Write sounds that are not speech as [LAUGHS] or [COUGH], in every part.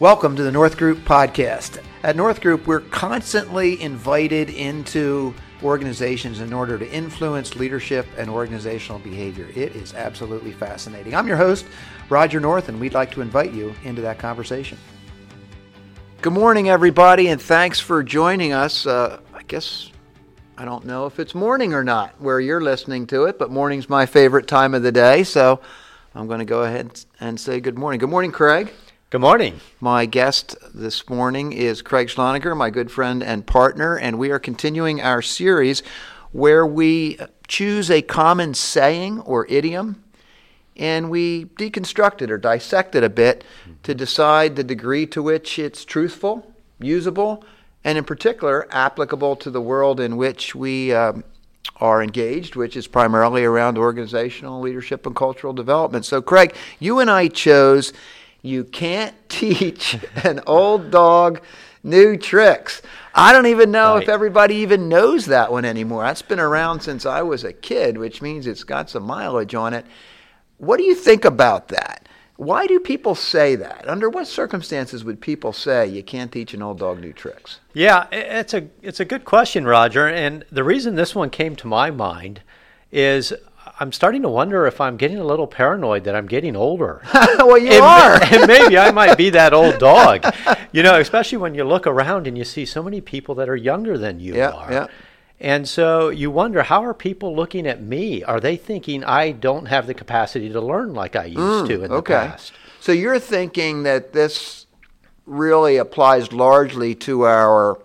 Welcome to the North Group podcast. At North Group, we're constantly invited into organizations in order to influence leadership and organizational behavior. It is absolutely fascinating. I'm your host, Roger North, and we'd like to invite you into that conversation. Good morning, everybody, and thanks for joining us. Uh, I guess I don't know if it's morning or not where you're listening to it, but morning's my favorite time of the day, so I'm going to go ahead and say good morning. Good morning, Craig. Good morning. My guest this morning is Craig Schloniger, my good friend and partner, and we are continuing our series where we choose a common saying or idiom and we deconstruct it or dissect it a bit to decide the degree to which it's truthful, usable, and in particular applicable to the world in which we um, are engaged, which is primarily around organizational leadership and cultural development. So, Craig, you and I chose you can't [LAUGHS] teach an old dog new tricks. I don't even know right. if everybody even knows that one anymore. That's been around since I was a kid, which means it's got some mileage on it. What do you think about that? Why do people say that? Under what circumstances would people say you can't teach an old dog new tricks? Yeah, it's a it's a good question, Roger. And the reason this one came to my mind is I'm starting to wonder if I'm getting a little paranoid that I'm getting older. [LAUGHS] well, you and, are. [LAUGHS] and maybe I might be that old dog. [LAUGHS] You know, especially when you look around and you see so many people that are younger than you yeah, are. Yeah. And so you wonder how are people looking at me? Are they thinking I don't have the capacity to learn like I used mm, to in okay. the past? So you're thinking that this really applies largely to our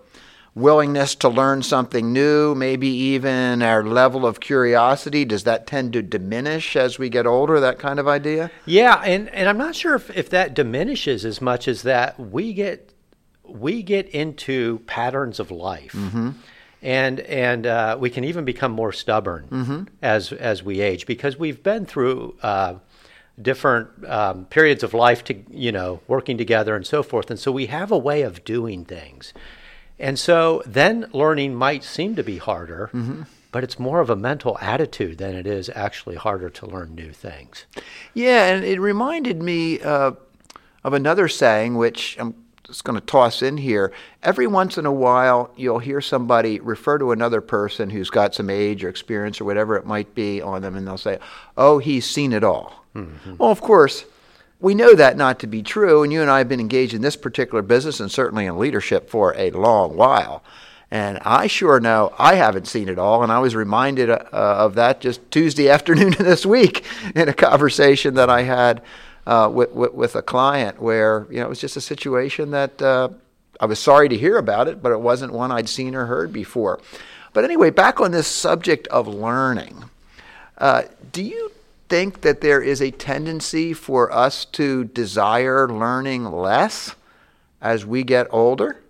willingness to learn something new, maybe even our level of curiosity? Does that tend to diminish as we get older, that kind of idea? Yeah, and, and I'm not sure if, if that diminishes as much as that we get we get into patterns of life. Mm-hmm. And and uh, we can even become more stubborn mm-hmm. as as we age because we've been through uh, different um, periods of life to you know working together and so forth, and so we have a way of doing things. And so then learning might seem to be harder, mm-hmm. but it's more of a mental attitude than it is actually harder to learn new things. Yeah, and it reminded me uh, of another saying, which I'm just going to toss in here. Every once in a while, you'll hear somebody refer to another person who's got some age or experience or whatever it might be on them, and they'll say, Oh, he's seen it all. Mm-hmm. Well, of course, we know that not to be true, and you and I have been engaged in this particular business and certainly in leadership for a long while. And I sure know I haven't seen it all, and I was reminded uh, of that just Tuesday [LAUGHS] afternoon this week in a conversation that I had uh, with, with, with, a client where you know it was just a situation that uh, I was sorry to hear about it, but it wasn't one I'd seen or heard before. But anyway, back on this subject of learning, uh, do you think that there is a tendency for us to desire learning less as we get older?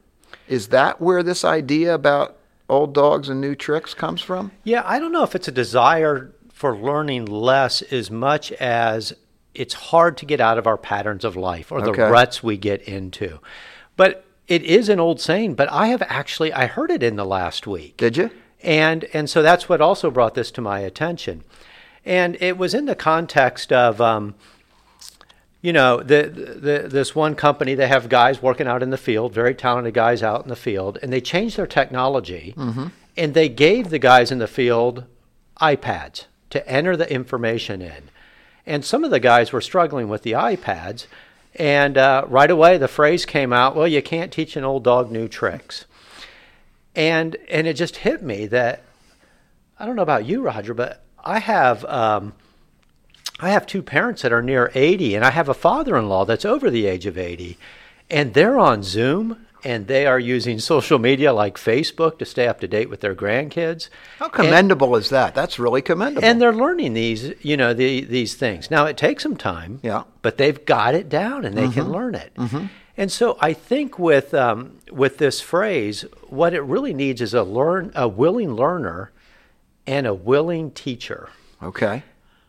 Is that where this idea about old dogs and new tricks comes from? Yeah, I don't know if it's a desire for learning less as much as it's hard to get out of our patterns of life or the okay. ruts we get into. But it is an old saying, but I have actually I heard it in the last week. Did you? And and so that's what also brought this to my attention. And it was in the context of, um, you know, the, the, this one company, they have guys working out in the field, very talented guys out in the field, and they changed their technology mm-hmm. and they gave the guys in the field iPads to enter the information in. And some of the guys were struggling with the iPads. And uh, right away, the phrase came out, well, you can't teach an old dog new tricks. And, and it just hit me that, I don't know about you, Roger, but I have um, I have two parents that are near 80, and I have a father-in-law that's over the age of 80, and they're on Zoom and they are using social media like Facebook to stay up to date with their grandkids. How commendable and, is that? That's really commendable. And they're learning these, you know, the, these things. Now it takes some time, yeah, but they've got it down and they mm-hmm. can learn it. Mm-hmm. And so I think with um, with this phrase, what it really needs is a learn a willing learner and a willing teacher. Okay.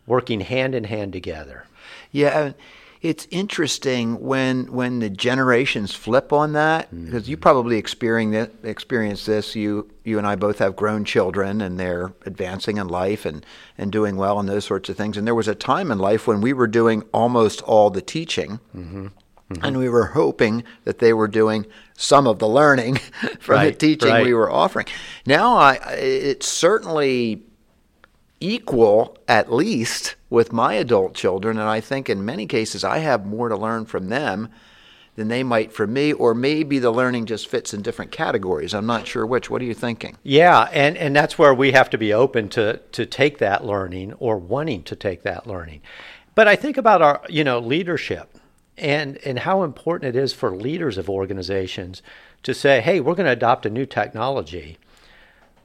Working hand in hand together. Yeah, it's interesting when when the generations flip on that because mm-hmm. you probably experience experience this. You you and I both have grown children, and they're advancing in life and and doing well and those sorts of things. And there was a time in life when we were doing almost all the teaching. Mm-hmm. Mm-hmm. And we were hoping that they were doing some of the learning [LAUGHS] from the teaching right. we were offering. Now, I, it's certainly equal, at least, with my adult children. And I think in many cases, I have more to learn from them than they might from me, or maybe the learning just fits in different categories. I'm not sure which. What are you thinking? Yeah, and, and that's where we have to be open to, to take that learning or wanting to take that learning. But I think about our, you know, leadership and, and how important it is for leaders of organizations to say, hey, we're going to adopt a new technology,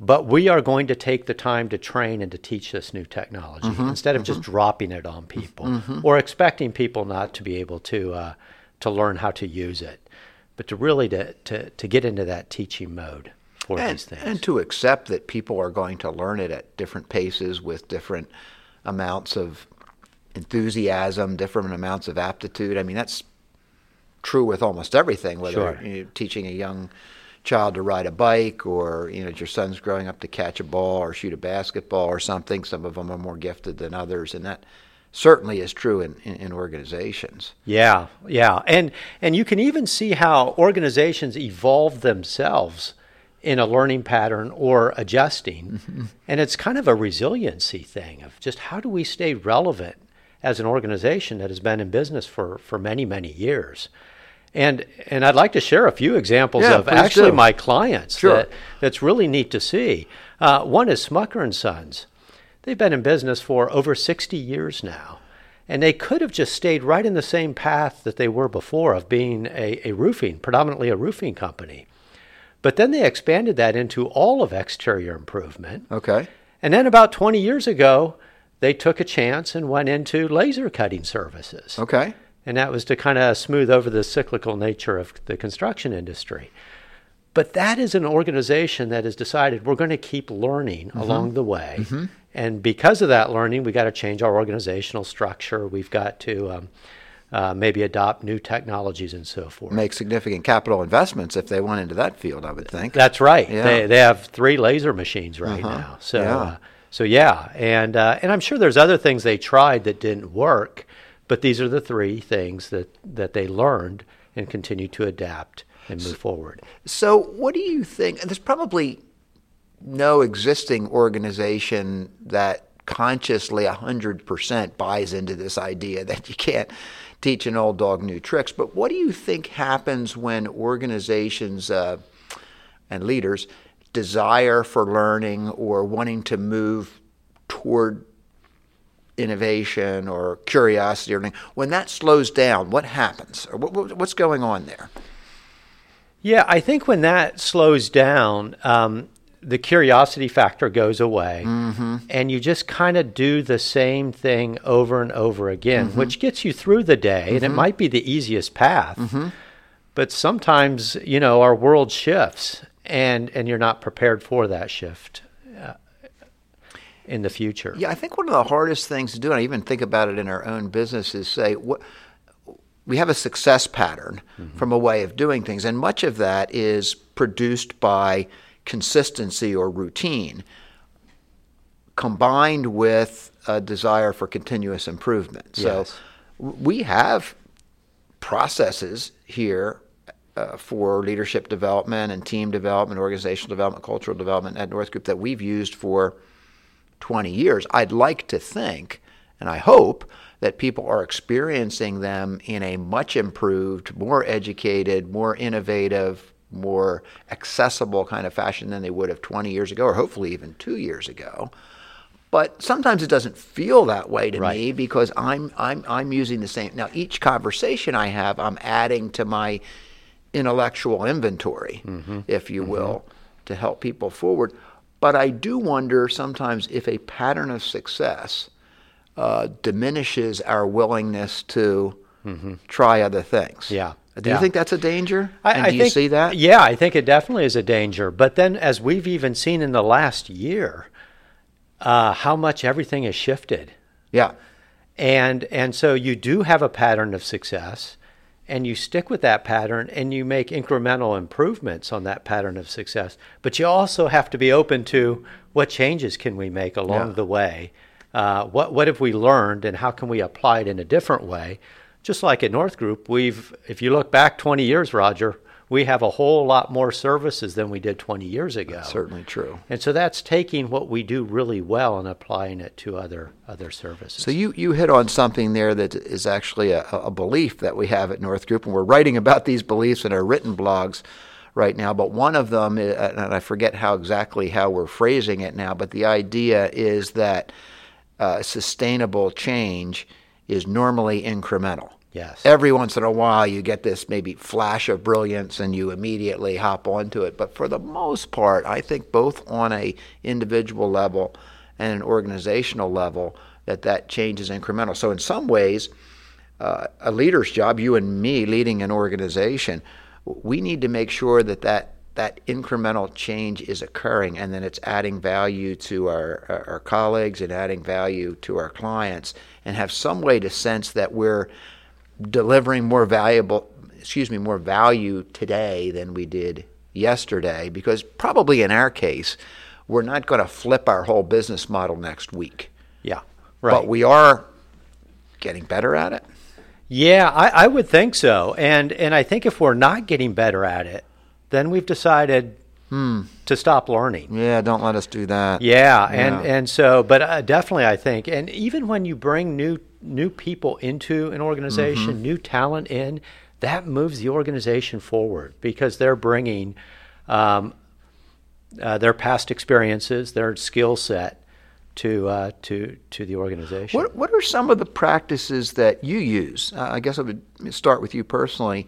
but we are going to take the time to train and to teach this new technology mm-hmm. instead of mm-hmm. just dropping it on people mm-hmm. or expecting people not to be able to, uh, to learn how to use it, but to really to, to, to get into that teaching mode for and, these things. and to accept that people are going to learn it at different paces with different amounts of enthusiasm, different amounts of aptitude. I mean, that's true with almost everything, whether Sure. you're teaching a young child to ride a bike or you know your son's growing up to catch a ball or shoot a basketball or something. Some of them are more gifted than others and that certainly is true in, in, in organizations. Yeah, yeah, and and you can even see how organizations evolve themselves in a learning pattern or adjusting, mm-hmm. and it's kind of a resiliency thing of just how do we stay relevant as an organization that has been in business for for many many years. And and I'd like to share a few examples Yeah, of actually do. my clients Sure. that that's really neat to see. Uh, one is Smucker and Sons. They've been in business for over 60 years now. And they could have just stayed right in the same path that they were before of being a, a roofing, predominantly a roofing company. But then they expanded that into all of exterior improvement. okay And then about 20 years ago, they took a chance and went into laser cutting services. okay And that was to kind of smooth over the cyclical nature of the construction industry. But that is an organization that has decided we're going to keep learning along the way. And because of that learning, we got to change our organizational structure. We've got to um, uh, maybe adopt new technologies and so forth. make significant capital investments if they went into that field i would think That's right. Yeah. They, they have three laser machines right Uh-huh. now. So, Yeah. uh, so yeah, and uh, and I'm sure there's other things they tried that didn't work, but these are the three things that that they learned and continue to adapt and move forward. So, what do you think? and There's probably no existing organization that consciously 100% buys into this idea [LAUGHS] that you can't teach an old dog new tricks. But what do you think happens when organizations uh, and leaders desire for learning or wanting to move toward innovation or curiosity or anything, when that slows down, what happens? Or what, what- what's going on there? Yeah, I think when that slows down, um, the curiosity factor goes away, mm-hmm. and you just kind of do the same thing over and over again, mm-hmm. which gets you through the day, and it mm-hmm. might be the easiest path. But sometimes, you know, our world shifts, and and you're not prepared for that shift uh, in the future. Yeah, I think one of the hardest things to do, and I even think about it in our own business, is say what we have a success pattern from a way of doing things, and much of that is produced by consistency or routine, combined with a desire for continuous improvement. So Yes. w- we have processes here uh, for leadership development and team development, organizational development, cultural development at North Group that we've used for 20 years. I'd like to think, and I hope, that people are experiencing them in a much improved, more educated, more innovative, more accessible kind of fashion than they would have 20 years ago, or hopefully even two years ago. But sometimes it doesn't feel that way to Right. me because I'm I'm I'm using the same. Now each conversation I have, I'm adding to my intellectual inventory, if you will, to help people forward. But I do wonder sometimes if a pattern of success uh, diminishes our willingness to try other things. Yeah. Do you think that's a danger? I, and I do you think, see that? Yeah, I think it definitely is a danger. But then, as we've even seen in the last year, uh, how much everything has shifted, Yeah. and and so you do have a pattern of success, and you stick with that pattern, and you make incremental improvements on that pattern of success. But you also have to be open to what changes can we make along Yeah. the way. Uh, what what have we learned, and how can we apply it in a different way? just like at North Group, we've, if you look back 20 years, Roger, we have a whole lot more services than we did 20 years ago. Certainly true. And so that's taking what we do really well and applying it to other other services. So you, you hit on something there that is actually a, a belief that we have at North Group, and we're writing about these beliefs in our written blogs right now. But one of them, uh, and I forget how exactly how we're phrasing it now, but the idea is that uh, sustainable change is normally incremental. Yes. Every once in a while, you get this maybe flash of brilliance, and you immediately hop onto it. But for the most part, I think both on a individual level and an organizational level, that that change is incremental. So in some ways, uh, a leader's job, you and me leading an organization, we need to make sure that that that incremental change is occurring and then it's adding value to our, our, our colleagues and adding value to our clients and have some way to sense that we're delivering more valuable excuse me more value today than we did yesterday because probably in our case we're not going to flip our whole business model next week. Yeah right. but we are getting better at it. Yeah I, I would think so. And and i think if we're not getting better at it then we've decided hmm. to stop learning. Yeah, don't let us do that. Yeah, and yeah. and so, but uh, definitely, I think, and even when you bring new new people into an organization, mm-hmm. new talent in, that moves the organization forward because they're bringing um, uh, their past experiences, their skill set to uh, to to the organization. What What are some of the practices that you use? Uh, I guess I would start with you personally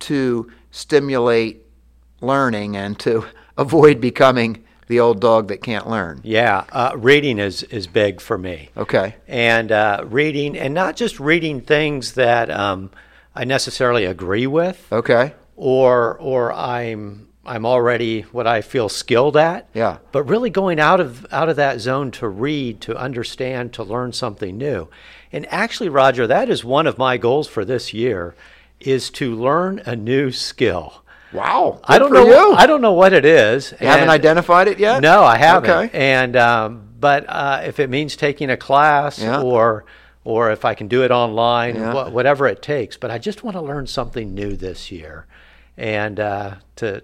to stimulate learning and to avoid becoming the old dog that can't learn. Yeah, uh, reading is is big for me. Okay, and uh, reading, and not just reading things that um, I necessarily agree with. Okay, or or I'm I'm already what I feel skilled at. Yeah, but really going out of out of that zone to read, to understand, to learn something new. And actually, Roger, that is one of my goals for this year, is to learn a new skill. Wow. I don't know. You. I don't know what it is. You haven't identified it yet? No, I haven't. Okay. And um, but uh, if it means taking a class yeah. or or if I can do it online, yeah. wh- whatever it takes. But I just want to learn something new this year, and uh, to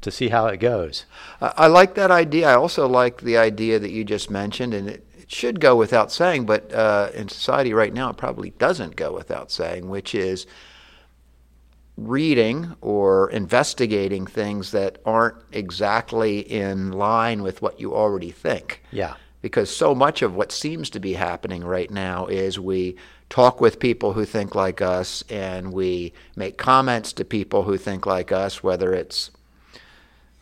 to see how it goes. I like that idea. I also like the idea that you just mentioned, and it, it should go without saying, but uh, in society right now, it probably doesn't go without saying, which is reading or investigating things that aren't exactly in line with what you already think. Yeah. Because so much of what seems to be happening right now is we talk with people who think like us and we make comments to people who think like us, whether it's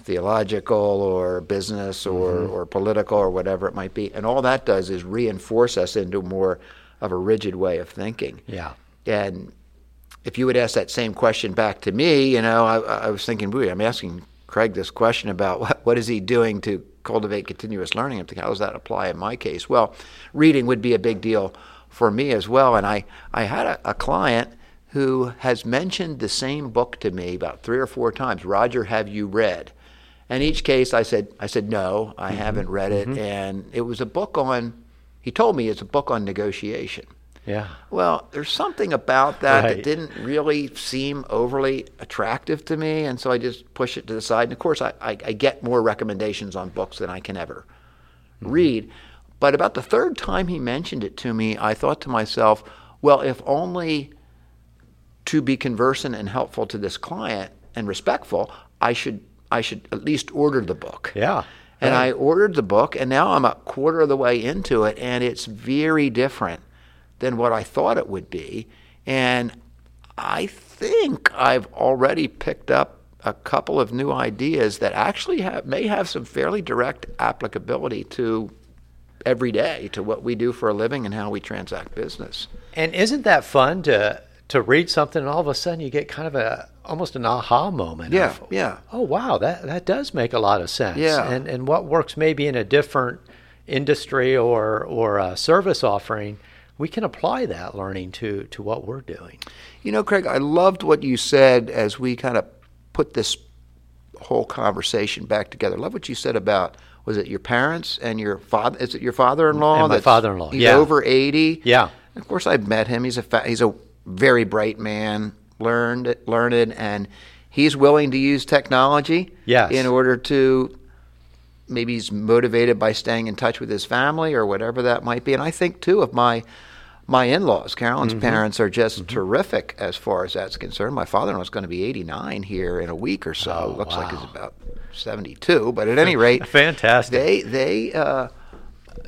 theological or business or, mm-hmm. or political or whatever it might be. And all that does is reinforce us into more of a rigid way of thinking. Yeah. And if you would ask that same question back to me, you know, I, I was thinking, boy, I'm asking Craig this question about what, what is he doing to cultivate continuous learning. I'm thinking, how does that apply in my case? Well, reading would be a big deal for me as well. And I, I had a, a client who has mentioned the same book to me about three or four times. Roger, have you read? And each case I said, I said, no, I mm-hmm. haven't read it. Mm-hmm. And it was a book on, he told me it's a book on negotiation. Yeah. Well, there's something about that right. that didn't really seem overly attractive to me, and so I just push it to the side. And of course, I, I, I get more recommendations on books than I can ever mm-hmm. read. But about the third time he mentioned it to me, I thought to myself, well, if only to be conversant and helpful to this client and respectful, I should I should at least order the book. Yeah. And right. I ordered the book, and now I'm a quarter of the way into it, and it's very different than what I thought it would be. And I think I've already picked up a couple of new ideas that actually have, may have some fairly direct applicability to every day, to what we do for a living and how we transact business. And isn't that fun to to read something and all of a sudden you get kind of a almost an aha moment. Yeah, of, yeah. Oh wow, that that does make a lot of sense. Yeah. And and what works maybe in a different industry or or a service offering we can apply that learning to, to what we're doing. You know, Craig, I loved what you said as we kind of put this whole conversation back together. I love what you said about was it your parents and your father? Is it your father-in-law? And my father-in-law. He's yeah. over eighty. Yeah. of course, I've met him. He's a fa- he's a very bright man, learned, learned, and he's willing to use technology Yes. in order to maybe he's motivated by staying in touch with his family or whatever that might be. And I think too of my my in-laws, Carolyn's parents are just terrific as far as that's concerned. My father-in-law is going to be 89 here in a week or so. Oh, Looks like he's about 72, but at any rate, [LAUGHS] Fantastic. they they uh,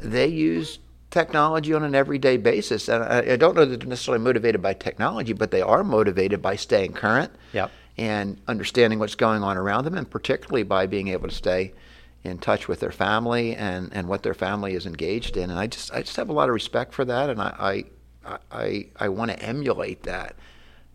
they use technology on an everyday basis, and I, I don't know that they're necessarily motivated by technology, but they are motivated by staying current Yep. and understanding what's going on around them, and particularly by being able to stay in touch with their family and, and what their family is engaged in. And I just I just have a lot of respect for that, and I I I, I want to emulate that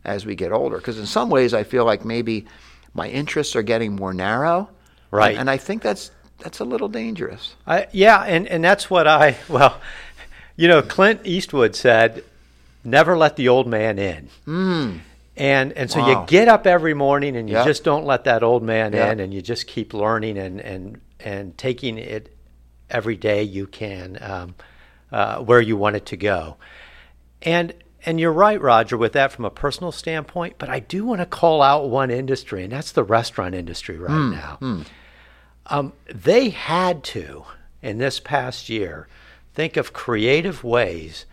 as we get older, because in some ways I feel like maybe my interests are getting more narrow, Right. And, and I think that's that's a little dangerous. I, yeah, and, and that's what I, [LAUGHS] well, you know, Clint Eastwood said, never let the old man in. And, and so Hmm. Wow. you get up every morning and you Yeah. just don't let that old man Yeah. in and you just keep learning and, and, and taking it every day you can um, uh, where you want it to go. And and you're right, Roger, with that from a personal standpoint. But I do want to call out one industry, and that's the restaurant industry right Hmm, now. Um, they had to, in this past year, think of creative ways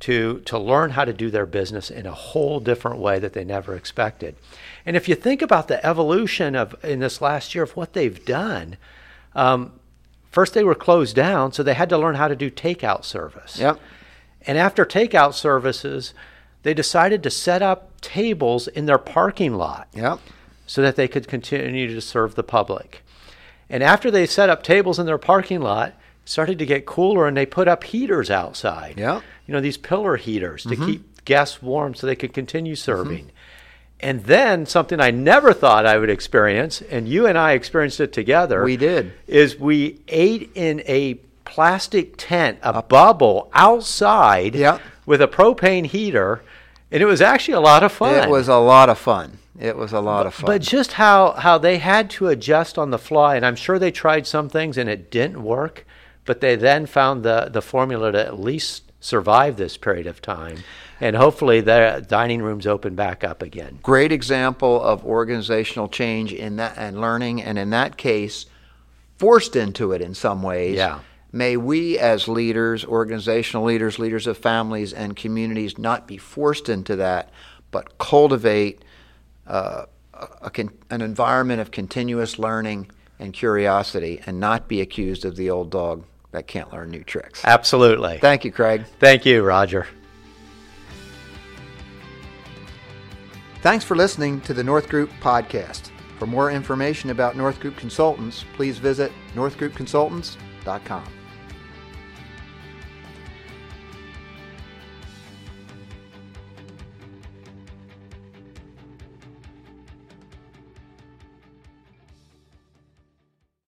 to to learn how to do their business in a whole different way that they never expected. And if you think about the evolution of in this last year of what they've done, um, first they were closed down, so they had to learn how to do takeout service. Yep. And after takeout services, they decided to set up tables in their parking lot Yep. so that they could continue to serve the public. And after they set up tables in their parking lot, it started to get cooler and they put up heaters outside. Yeah. You know, these pillar heaters to keep guests warm so they could continue serving. And then something I never thought I would experience, and you and I experienced it together. We did. Is we ate in a plastic tent, a bubble outside Yeah. with a propane heater, and it was actually a lot of fun. It was a lot of fun. It was a lot of fun. But just how, how they had to adjust on the fly, and I'm sure they tried some things and it didn't work, but they then found the, the formula to at least survive this period of time. And hopefully the dining rooms open back up again. great example of organizational change in that and learning, and in that case, forced into it in some ways. Yeah. May we, as leaders, organizational leaders, leaders of families and communities, not be forced into that, but cultivate uh, a, a an environment of continuous learning and curiosity, and not be accused of the old dog that can't learn new tricks. Absolutely. Thank you, Craig. Thank you, Roger. Thanks for listening to the North Group podcast. For more information about North Group Consultants, please visit northgroupconsultants.com.